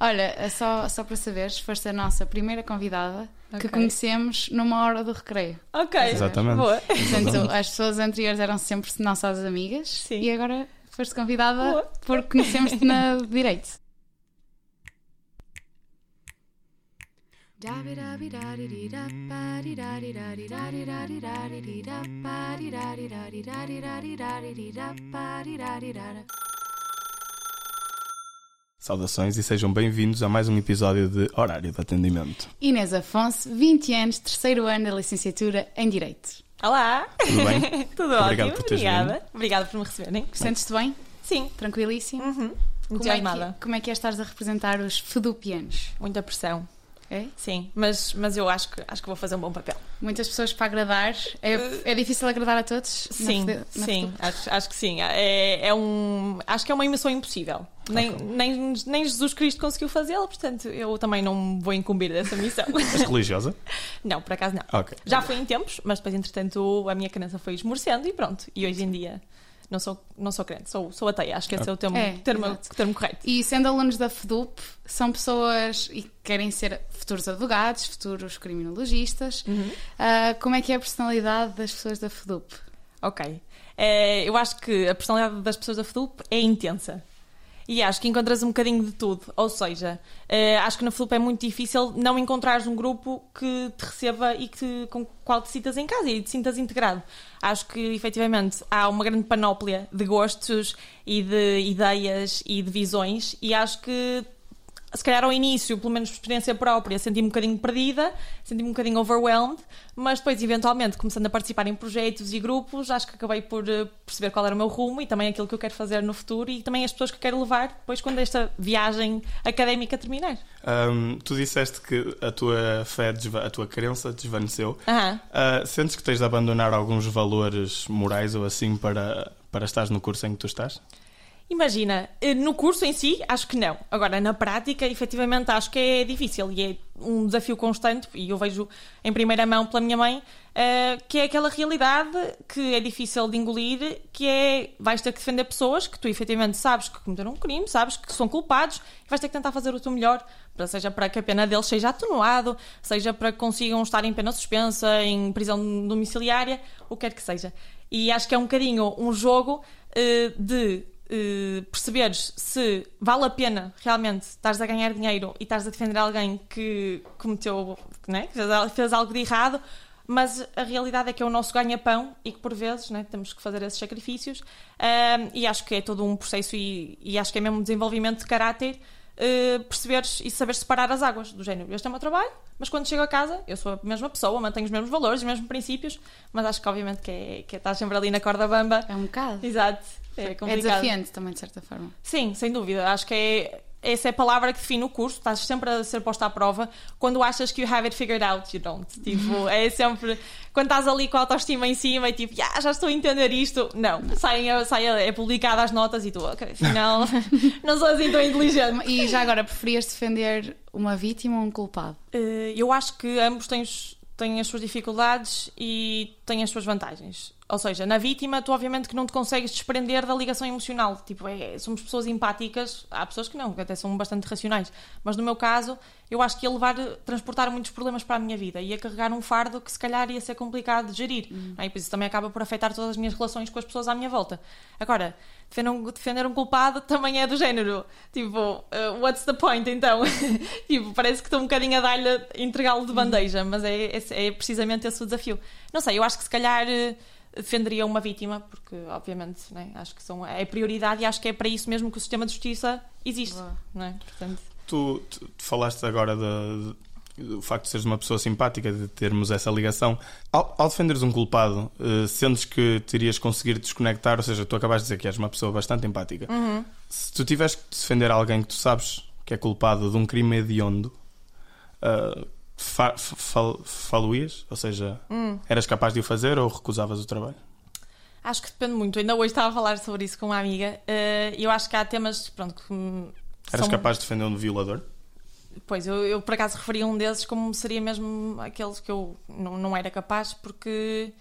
Olha, é só, só para saberes, foste a nossa primeira convidada que Ok. conhecemos numa hora do recreio. Ok. Exatamente. Boa. Portanto, as pessoas anteriores eram sempre nossas amigas Sim. e agora foste convidada Boa. porque conhecemos-te na direito. Saudações e sejam bem-vindos a mais um episódio de Horário de Atendimento. Inês Afonso, 20 anos, terceiro ano da licenciatura em Direito. Olá. Tudo bem? Tudo Obrigado ótimo. por teres Obrigada. Obrigada por me receberem. Sentes-te bem? Sim. Tranquilíssimo? Uhum. Como é, Entusiasmada. que, como é que é estares a representar os fedupianos? Muita pressão. É? Sim. Mas, mas eu acho que, acho que vou fazer um bom papel. Muitas pessoas para agradar. É, é difícil agradar a todos? na Sim, fedu- na sim. Acho, acho que sim. É, é um, acho que é uma emoção impossível. Nem, nem, nem Jesus Cristo conseguiu fazê-la, portanto eu também não vou incumbir dessa missão. És religiosa? não, por acaso não. Ok. Já foi em tempos, mas depois, entretanto, a minha crença foi esmorecendo e pronto. E hoje em dia não sou, não sou crente, sou, sou ateia. Acho que esse é o termo, É, termo, exato. termo correto. E sendo alunos da FEDUP, são pessoas e querem ser futuros advogados, futuros criminologistas. Uhum. Ah, como é que é a personalidade das pessoas da FEDUP? Ok. É, eu acho que a personalidade das pessoas da FEDUP é intensa. E acho que encontras um bocadinho de tudo. Ou seja, é, acho que na FEDUP é muito difícil não encontrares um grupo que te receba e que, com o qual te sintas em casa e te sintas integrado. Acho que, efetivamente, há uma grande panóplia de gostos e de ideias e de visões e acho que se calhar ao início, pelo menos por experiência própria, senti-me um bocadinho perdida, senti-me um bocadinho overwhelmed, mas depois, eventualmente, começando a participar em projetos e grupos, acho que acabei por eh, perceber qual era o meu rumo e também aquilo que eu quero fazer no futuro e também as pessoas que eu quero levar depois quando esta viagem académica terminar. Ahm, tu disseste que a tua fé, a tua crença desvaneceu. Ah, sentes que tens de abandonar alguns valores morais ou assim para, para estares no curso em que tu estás? Imagina, eh, no curso em si, acho que não. Agora, na prática, efetivamente, acho que é difícil e é um desafio constante, e eu vejo em primeira mão pela minha mãe, eh, que é aquela realidade que é difícil de engolir, que é, vais ter que defender pessoas que tu efetivamente sabes que cometeram um crime, sabes que são culpados, e vais ter que tentar fazer o teu melhor, seja para que a pena deles seja atenuado, seja para que consigam estar em pena suspensa, em prisão domiciliária, o que quer que seja. E acho que é um bocadinho um jogo eh, de eh, perceberes se vale a pena realmente estares a ganhar dinheiro e estares a defender alguém que cometeu, né, que fez, al- fez algo de errado, mas a realidade é que é o nosso ganha-pão e que por vezes né, temos que fazer esses sacrifícios. Ahm, e acho que é todo um processo e, e acho que é mesmo um desenvolvimento de caráter. eh, perceberes e saber separar as águas do género. Este é o meu trabalho, mas quando chego a casa, eu sou a mesma pessoa, mantenho os mesmos valores, os mesmos princípios, mas acho que obviamente que é, que é estar sempre ali na corda bamba. É um bocado. Exato. É É complicado. desafiante também, de certa forma. Sim, sem dúvida. Acho que é, essa é a palavra que define o curso. Estás sempre a ser posta à prova. Quando achas que you have it figured out, you don't. Tipo, é sempre. Quando estás ali com a autoestima em cima e tipo, "Ya, já estou a entender isto. Não. Saem, sai, é publicada as notas e tu, ok, afinal, não sou assim tão inteligente. E já agora, preferias defender uma vítima ou um culpado? Eh, eu acho que ambos têm, têm as suas dificuldades e têm as suas vantagens. Ou seja, na vítima, tu obviamente que não te consegues desprender da ligação emocional. Tipo, é, somos pessoas empáticas. Há pessoas que não, que até são bastante racionais. Mas no meu caso, eu acho que ia levar, transportar muitos problemas para a minha vida. Ia carregar um fardo que se calhar ia ser complicado de gerir. não é? E depois isso também acaba por afetar todas as minhas relações com as pessoas à minha volta. Agora, defender um, defender um culpado também é do género. Tipo, uh, what's the point então? tipo, parece que estou um bocadinho a dar-lhe, entregá-lo de bandeja, mas é, é, é precisamente esse o desafio. Não sei, eu acho que se calhar eh, defenderia uma vítima, porque obviamente né, acho que são, é prioridade e acho que é para isso mesmo que o sistema de justiça existe. Boa. Não é? Portanto, Tu, tu- tu falaste agora de- de- do facto de seres uma pessoa simpática, de termos essa ligação. Ao, ao defenderes um culpado, eh, sentes que terias conseguir desconectar? Ou seja, tu acabaste de dizer que és uma pessoa bastante empática. uhum. Se tu tiveres que defender alguém que tu sabes que é culpado de um crime hediondo, uh, fa fal falo-ias? Ou seja, Hum. eras capaz de o fazer ou recusavas o trabalho? Acho que depende muito. Ainda hoje estava a falar sobre isso com uma amiga e eu acho que há temas pronto, que Eras são- capaz de defender um violador? Pois, eu, eu por acaso referia um desses como seria mesmo aqueles que eu não, não era capaz, porque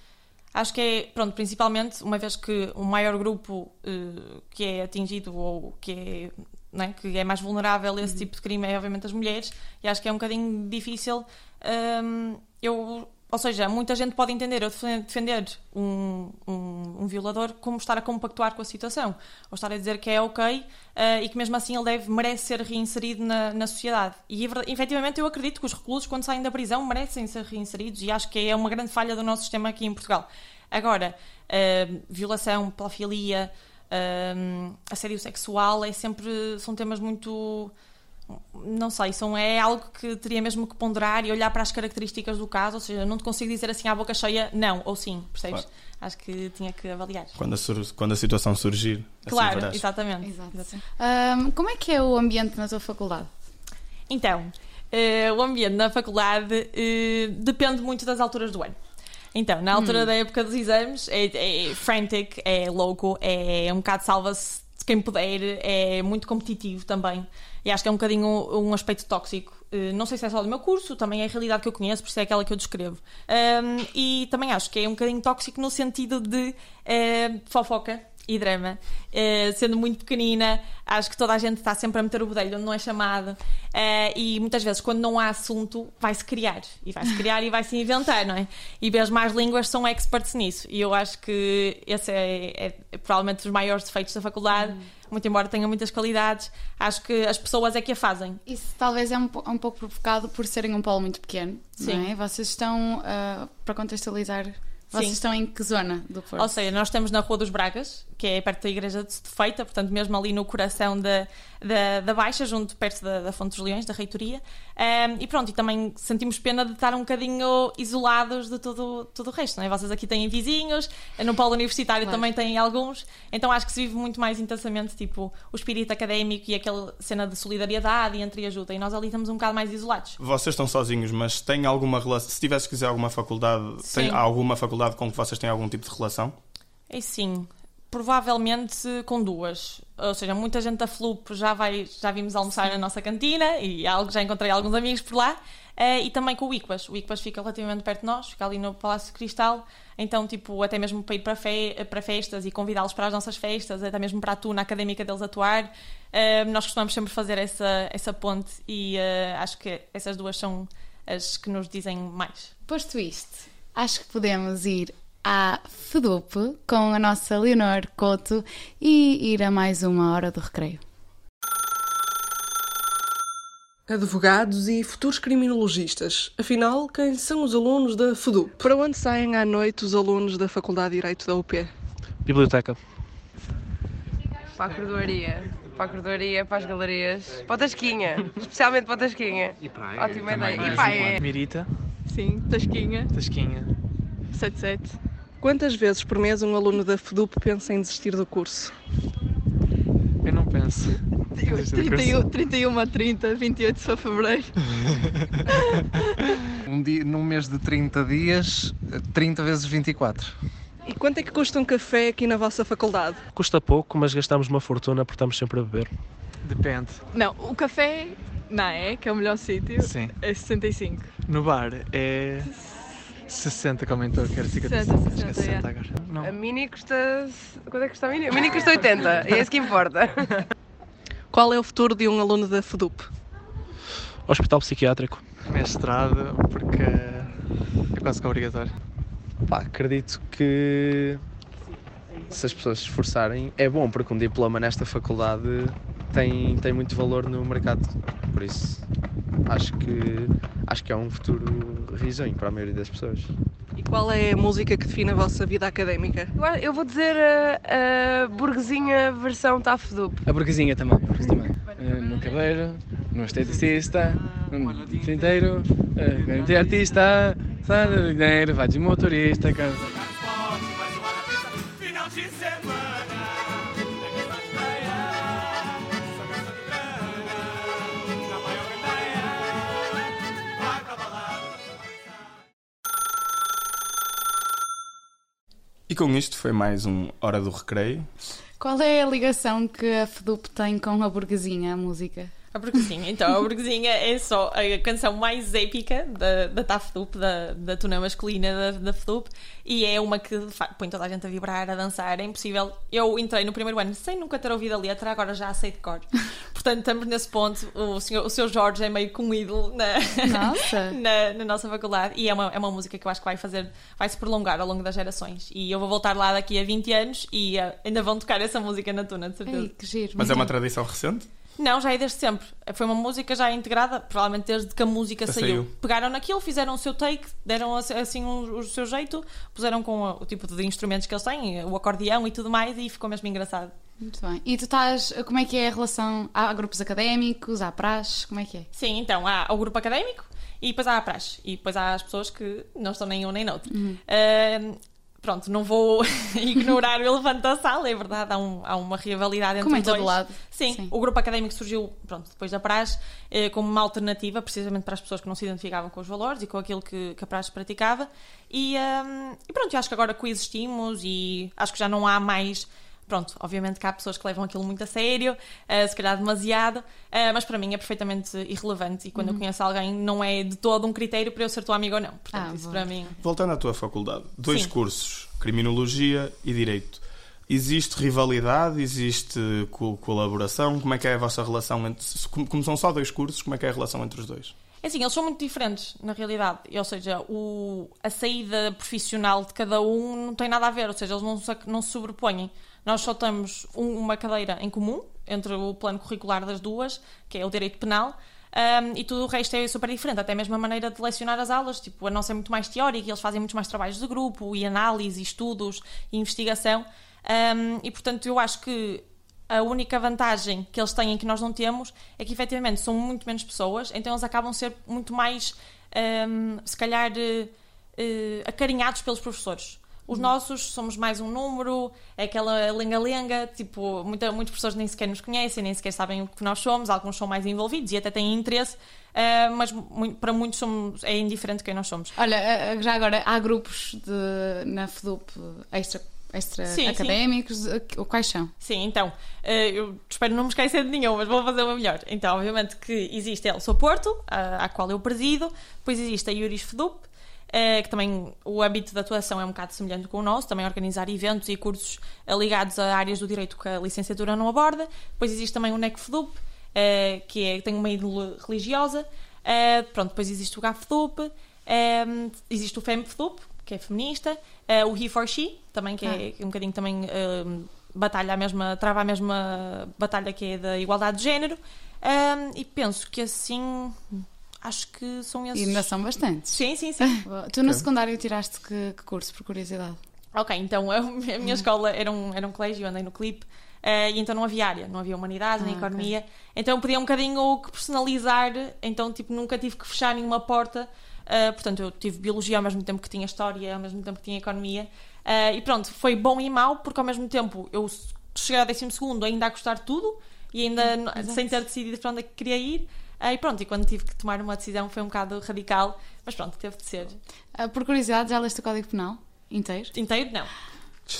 acho que é, pronto, principalmente uma vez que o maior grupo eh, que é atingido ou que é não é? que é mais vulnerável a esse tipo de crime é obviamente as mulheres, e acho que é um bocadinho difícil. hum, eu, ou seja, muita gente pode entender eu defen- defender um, um, um violador como estar a compactuar com a situação, ou estar a dizer que é ok eh, e que mesmo assim ele deve, merece ser reinserido na, na sociedade. E efetivamente eu acredito que os reclusos, quando saem da prisão, merecem ser reinseridos, e acho que é uma grande falha do nosso sistema aqui em Portugal. Agora, eh, violação, pedofilia, eh, assédio sexual, é sempre, são temas muito não sei, são, é algo que teria mesmo que ponderar e olhar para as características do caso, ou seja, não te consigo dizer assim à boca cheia não ou sim, percebes? Claro. Acho que tinha que avaliar. Quando a, sur- quando a situação surgir, assim claro, verás. exatamente. Exatamente. Ahm, como é que é o ambiente na tua faculdade? Então, eh, o ambiente na faculdade eh, depende muito das alturas do ano. Então, na altura da época dos exames, é, é frantic, é louco, é um bocado salva-se de quem puder, é muito competitivo também. E acho que é um bocadinho um aspecto tóxico. Eh, Não sei se é só do meu curso, também é a realidade que eu conheço, por isso é aquela que eu descrevo. Ahm, e também acho que é um bocadinho tóxico no sentido de eh, fofoca e drama. Eh, sendo muito pequenina, acho que toda a gente está sempre a meter o bedelho onde não é chamado. Eh, e muitas vezes, quando não há assunto, vai-se criar. E vai-se criar e vai-se inventar, não é? E as más línguas são experts nisso. E eu acho que esse é, é provavelmente dos maiores defeitos da faculdade. Muito embora tenha muitas qualidades, acho que as pessoas é que a fazem. Isso talvez é um, po- um pouco provocado por serem um polo muito pequeno, Sim. não é? Vocês estão, ah, para contextualizar, vocês Sim. estão em que zona do Porto? Ou seja, nós estamos na Rua dos Bragas, que é perto da Igreja de Feita, portanto, mesmo ali no coração da, da, da Baixa, junto perto da, da Fonte dos Leões, da reitoria. Ahm, e pronto, e também sentimos pena de estar um bocadinho isolados de todo, todo o resto, não é? Vocês aqui têm vizinhos, no polo universitário Claro. também têm alguns, então acho que se vive muito mais intensamente, tipo, o espírito académico e aquela cena de solidariedade e entre ajuda, e nós ali estamos um bocado mais isolados. Vocês estão sozinhos, mas têm alguma relação? Se tivesse que dizer alguma faculdade, tem alguma faculdade com que vocês têm algum tipo de relação? É sim, provavelmente com duas. Ou seja, muita gente da Flup já, vai, já vimos almoçar na nossa cantina e já encontrei alguns amigos por lá. Eh, e também com o ICPAS. O ICPAS fica relativamente perto de nós, fica ali no Palácio de Cristal. Então, tipo, até mesmo para ir para, fe para festas e convidá-los para as nossas festas, até mesmo para a tuna académica deles atuar. Eh, nós costumamos sempre fazer essa, essa ponte e eh, acho que essas duas são as que nos dizem mais. Posto isto, acho que podemos ir à FEDUP com a nossa Leonor Couto e ir a mais uma hora do recreio. Advogados e futuros criminologistas. Afinal, quem são os alunos da FEDUP? Para onde saem à noite os alunos da Faculdade de Direito da UP? Biblioteca. Para a cordoaria. Para a cordoaria, para as galerias. Para a Tasquinha. Especialmente para a Tasquinha. E praia. Ótima ideia. E praia. Mirita. Sim, Tasquinha, Tasquinha. 77. Quantas vezes por mês um aluno da FEDUP pensa em desistir do curso? Eu não penso. Desiste do 31, 31 a 30, 28 de fevereiro. Um dia, num mês de 30 dias, 30 vezes 24. E quanto é que custa um café aqui na vossa faculdade? Custa pouco, mas gastamos uma fortuna porque estamos sempre a beber. Depende. Não, o café, não é? Que é o melhor sítio, Sim. é 65. No bar é 60 que aumentou, que era 55. 60, Acho que é 60, 60 agora. Não. A mini custa. Quanto é que custa a mini? A mini custa 80. É isso que importa. Qual é o futuro de um aluno da FEDUP? Hospital psiquiátrico. Mestrado, porque é quase que obrigatório. Pá, acredito que se as pessoas se esforçarem é bom, porque um diploma nesta faculdade tem, tem muito valor no mercado. Por isso acho que acho que é um futuro risonho para a maioria das pessoas. E qual é a música que define a vossa vida académica? Eu vou dizer a, a burguesinha versão TAFDUP. A burguesinha também, também. Eh, no cabeiro, no esteticista, no inteiro, uh, artista, sabe do dinheiro, vai de motorista, cara. E com isto foi mais um Hora do Recreio. Qual é a ligação que a FEDUP tem com a burguesinha, a música? A burguesinha, então, a burguesinha é só a canção mais épica da, da TAFDUP, da, da tuna masculina da, da FDUP, e é uma que põe toda a gente a vibrar, a dançar, é impossível. Eu entrei no primeiro ano sem nunca ter ouvido a letra, agora já aceito cor. Portanto, estamos nesse ponto. O, senhor, o seu Jorge é meio que um ídolo na, Nossa. na, na nossa faculdade, e é uma, é uma música que eu acho que vai fazer, vai se prolongar ao longo das gerações. E eu vou voltar lá daqui a 20 anos e eh, ainda vão tocar essa música na tuna, de certeza. Ei, que giro. Mas é uma tradição recente? Não, já é desde sempre. Foi uma música já integrada, provavelmente desde que a música saiu. saiu. Pegaram naquilo, fizeram o seu take, deram assim o, o seu jeito, puseram com o, o tipo de instrumentos que eles têm, o acordeão e tudo mais, e ficou mesmo engraçado. Muito bem. E tu estás. Como é que é a relação? Há grupos académicos, há praxe? Como é que é? Sim, então há o grupo académico e depois há a praxe. E depois há as pessoas que não estão nem um nem noutro. Uhum. Ahm, pronto, não vou ignorar o elefante da sala, é verdade, há, um- há uma rivalidade entre Como os dois. todo lado. Sim, Sim. o grupo académico surgiu pronto, depois da praxe eh, como uma alternativa, precisamente para as pessoas que não se identificavam com os valores e com aquilo que, que a praxe praticava. E, ahm, e pronto, eu acho que agora coexistimos e acho que já não há mais. Pronto, obviamente que há pessoas que levam aquilo muito a sério, eh, se calhar demasiado, eh, mas para mim é perfeitamente irrelevante e quando Uhum. eu conheço alguém não é de todo um critério para eu ser tua amiga ou não. Portanto, Ah, isso bom. para mim. Voltando à tua faculdade, dois Sim. cursos, Criminologia e Direito. Existe rivalidade? Existe co- colaboração? Como é que é a vossa relação entre. como são só dois cursos, como é que é a relação entre os dois? É assim, eles são muito diferentes, na realidade. Ou seja, o, a saída profissional de cada um não tem nada a ver. Ou seja, eles não se, não se sobrepõem. Nós só temos um- uma cadeira em comum entre o plano curricular das duas, que é o direito penal, um, e tudo o resto é super diferente. Até mesmo a maneira de lecionar as aulas. Tipo, a nossa é muito mais teórica, eles fazem muito mais trabalhos de grupo, e análise, e estudos, e investigação. Um, e portanto, eu acho que a única vantagem que eles têm que nós não temos é que efetivamente são muito menos pessoas, então eles acabam ser muito mais, hum, se calhar, eh, eh, acarinhados pelos professores. Os nossos somos mais um número, é aquela lenga-lenga, tipo, muita, muitas pessoas nem sequer nos conhecem, nem sequer sabem o que nós somos, alguns são mais envolvidos e até têm interesse, eh, mas mu- para muitos somos, é indiferente quem nós somos. Olha, eh, já agora há grupos de, na FDUP extra, extra Sim, académicos? Eh, Quais são? Sim, então, eh, eu espero não me esquecer de nenhum, mas vou fazer o melhor. Então, obviamente que existe a El Sou Porto, a, à qual eu presido, depois existe a Iuris FEDUP, eh, que também o âmbito de atuação é um bocado semelhante com o nosso, também organizar eventos e cursos eh, ligados a áreas do direito que a licenciatura não aborda. Depois existe também o NEC FEDUP, eh, que é, tem uma índole religiosa. Eh, pronto, depois existe o GAFDUP, existe o FEMFDUP, que é feminista, o He for She, também que é um bocadinho também batalha a mesma, trava a mesma batalha que é da igualdade de género. E penso que assim acho que são E esses. ainda são bastantes. Sim, sim, sim. Tu no secundário tiraste que, que curso, por curiosidade? Ok, então a minha escola era um, era um colégio, eu andei no clipe, eh, e então não havia área, não havia humanidades, nem Ah, economia, então podia um bocadinho que personalizar, então tipo nunca tive que fechar nenhuma porta, eh, portanto eu tive biologia ao mesmo tempo que tinha história, ao mesmo tempo que tinha economia, eh, e pronto, foi bom e mau, porque ao mesmo tempo eu cheguei ao 12 segundo ainda a gostar de tudo, e ainda exato. sem ter decidido para onde é que queria ir, e pronto, e quando tive que tomar uma decisão foi um bocado radical, mas pronto, teve de ser. Ah, por curiosidade, já leste o Código Penal? Inteiro? Inteiro, não.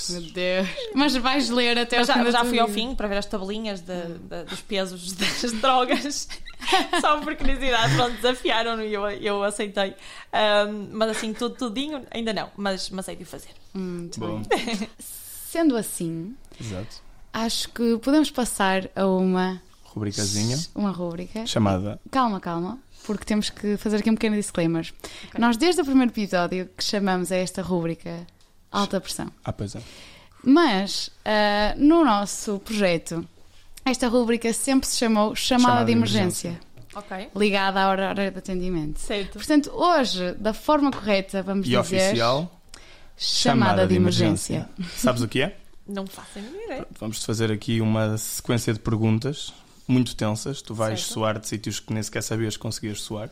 Meu Deus. Mas vais ler até Mas já, fim já fui ao fim para ver as tabelinhas de- de- dos pesos das drogas. Só por curiosidade, pronto, desafiaram-no e eu, eu aceitei. Ahm, mas assim, tudo, tudinho, ainda não. Mas, mas hei de o fazer. Muito Bom. bem. Sendo assim, Exato. acho que podemos passar a uma, Rubricazinha uma rúbrica. chamada. Calma, calma, porque temos que fazer aqui um pequeno disclaimer. Nós, desde o primeiro episódio, que chamamos a esta rúbrica Alta Pressão. Ah, pois é. Mas, ah, no nosso projeto, esta rúbrica sempre se chamou Chamada, Chamada de de Emergência, Ok. ligada à hora, hora de atendimento. Certo. Portanto, hoje, da forma correta, vamos E dizer oficial. Chamada, de emergência. Sabes o que é? Não faço a mínima ideia. Vamos-te fazer aqui uma sequência de perguntas muito tensas. Tu vais Certo. soar de sítios que nem sequer sabias que conseguias soar.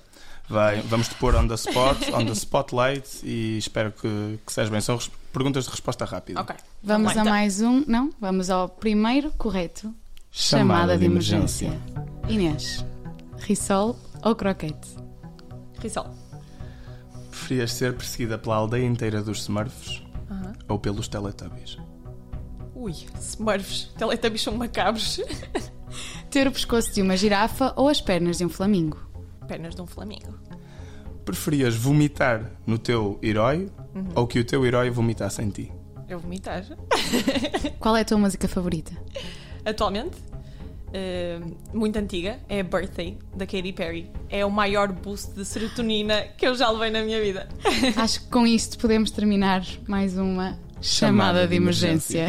Vai, vamos te pôr on the spot, on the spotlight e espero que, que sejas bem. São perguntas de resposta rápida. Ok. Vamos lá, a então. mais um, não? Vamos ao primeiro correto. Chamada, de, emergência. Inês, risol ou croquete? Risol. Preferias ser perseguida pela aldeia inteira dos Smurfs Aham. ou pelos Teletubbies? Ui, Smurfs. Teletubbies são macabros. Ter o pescoço de uma girafa ou as pernas de um flamingo? Pernas de um flamingo. Preferias vomitar no teu herói Uhum. ou que o teu herói vomitasse em ti? Eu vomitar. Qual é a tua música favorita? Atualmente, eh, muito antiga, é Birthday, da Katy Perry. É o maior boost de serotonina que eu já levei na minha vida. Acho que com isto podemos terminar mais uma chamada, Chamada de de emergência.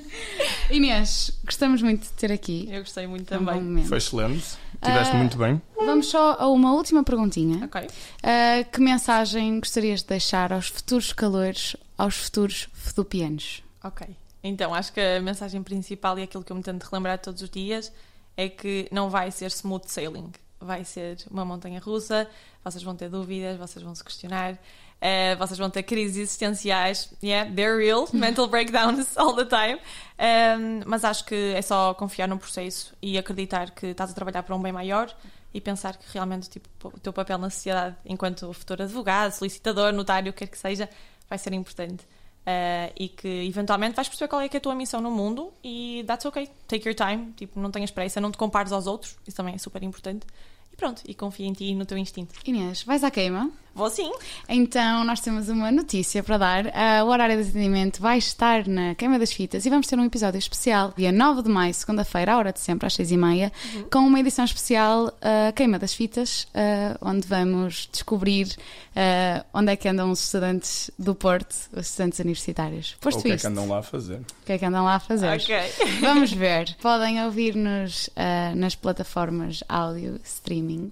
Inês, gostamos muito de ter aqui. Eu gostei muito um também. Foi excelente. Tiveste Ah, muito bem. Vamos só a uma última perguntinha. Ok. Ah, que mensagem gostarias de deixar aos futuros calores, aos futuros fedupianos? Ok. Então, acho que a mensagem principal e aquilo que eu me tento relembrar todos os dias é que não vai ser smooth sailing. Vai ser uma montanha russa, vocês vão ter dúvidas, vocês vão se questionar, eh, vocês vão ter crises existenciais. Yeah, they're real, mental breakdowns all the time. Um, mas acho que é só confiar no processo e acreditar que estás a trabalhar para um bem maior e pensar que realmente tipo, o teu papel na sociedade, enquanto futuro advogado, solicitador, notário, o que quer que seja, vai ser importante. Uh, e que eventualmente vais perceber qual é, que é a tua missão no mundo e that's ok, take your time, tipo, não tenhas pressa, não te compares aos outros, isso também é super importante. E pronto, e confia em ti e no teu instinto. Inês, vais à queima? Vou sim. Então, nós temos uma notícia para dar. Ah, o horário de atendimento vai estar na Queima das Fitas e vamos ter um episódio especial, dia 9 de maio, segunda-feira, à hora de sempre, às 6h30, com uma edição especial ah, Queima das Fitas, ah, onde vamos descobrir ah, onde é que andam os estudantes do Porto, os estudantes universitários. Posto o que é isto, que andam lá a fazer? o que é que andam lá a fazer? Ok. Vamos ver. Podem ouvir-nos nas plataformas áudio streaming,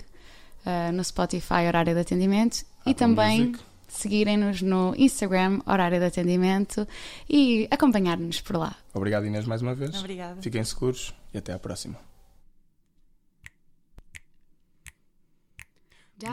ah, no Spotify Horário de Atendimento e Apple também Music. seguirem-nos no Instagram Horário de Atendimento e acompanhar-nos por lá. Obrigado, Inês, mais uma vez. Obrigada. Fiquem seguros e até à próxima. Da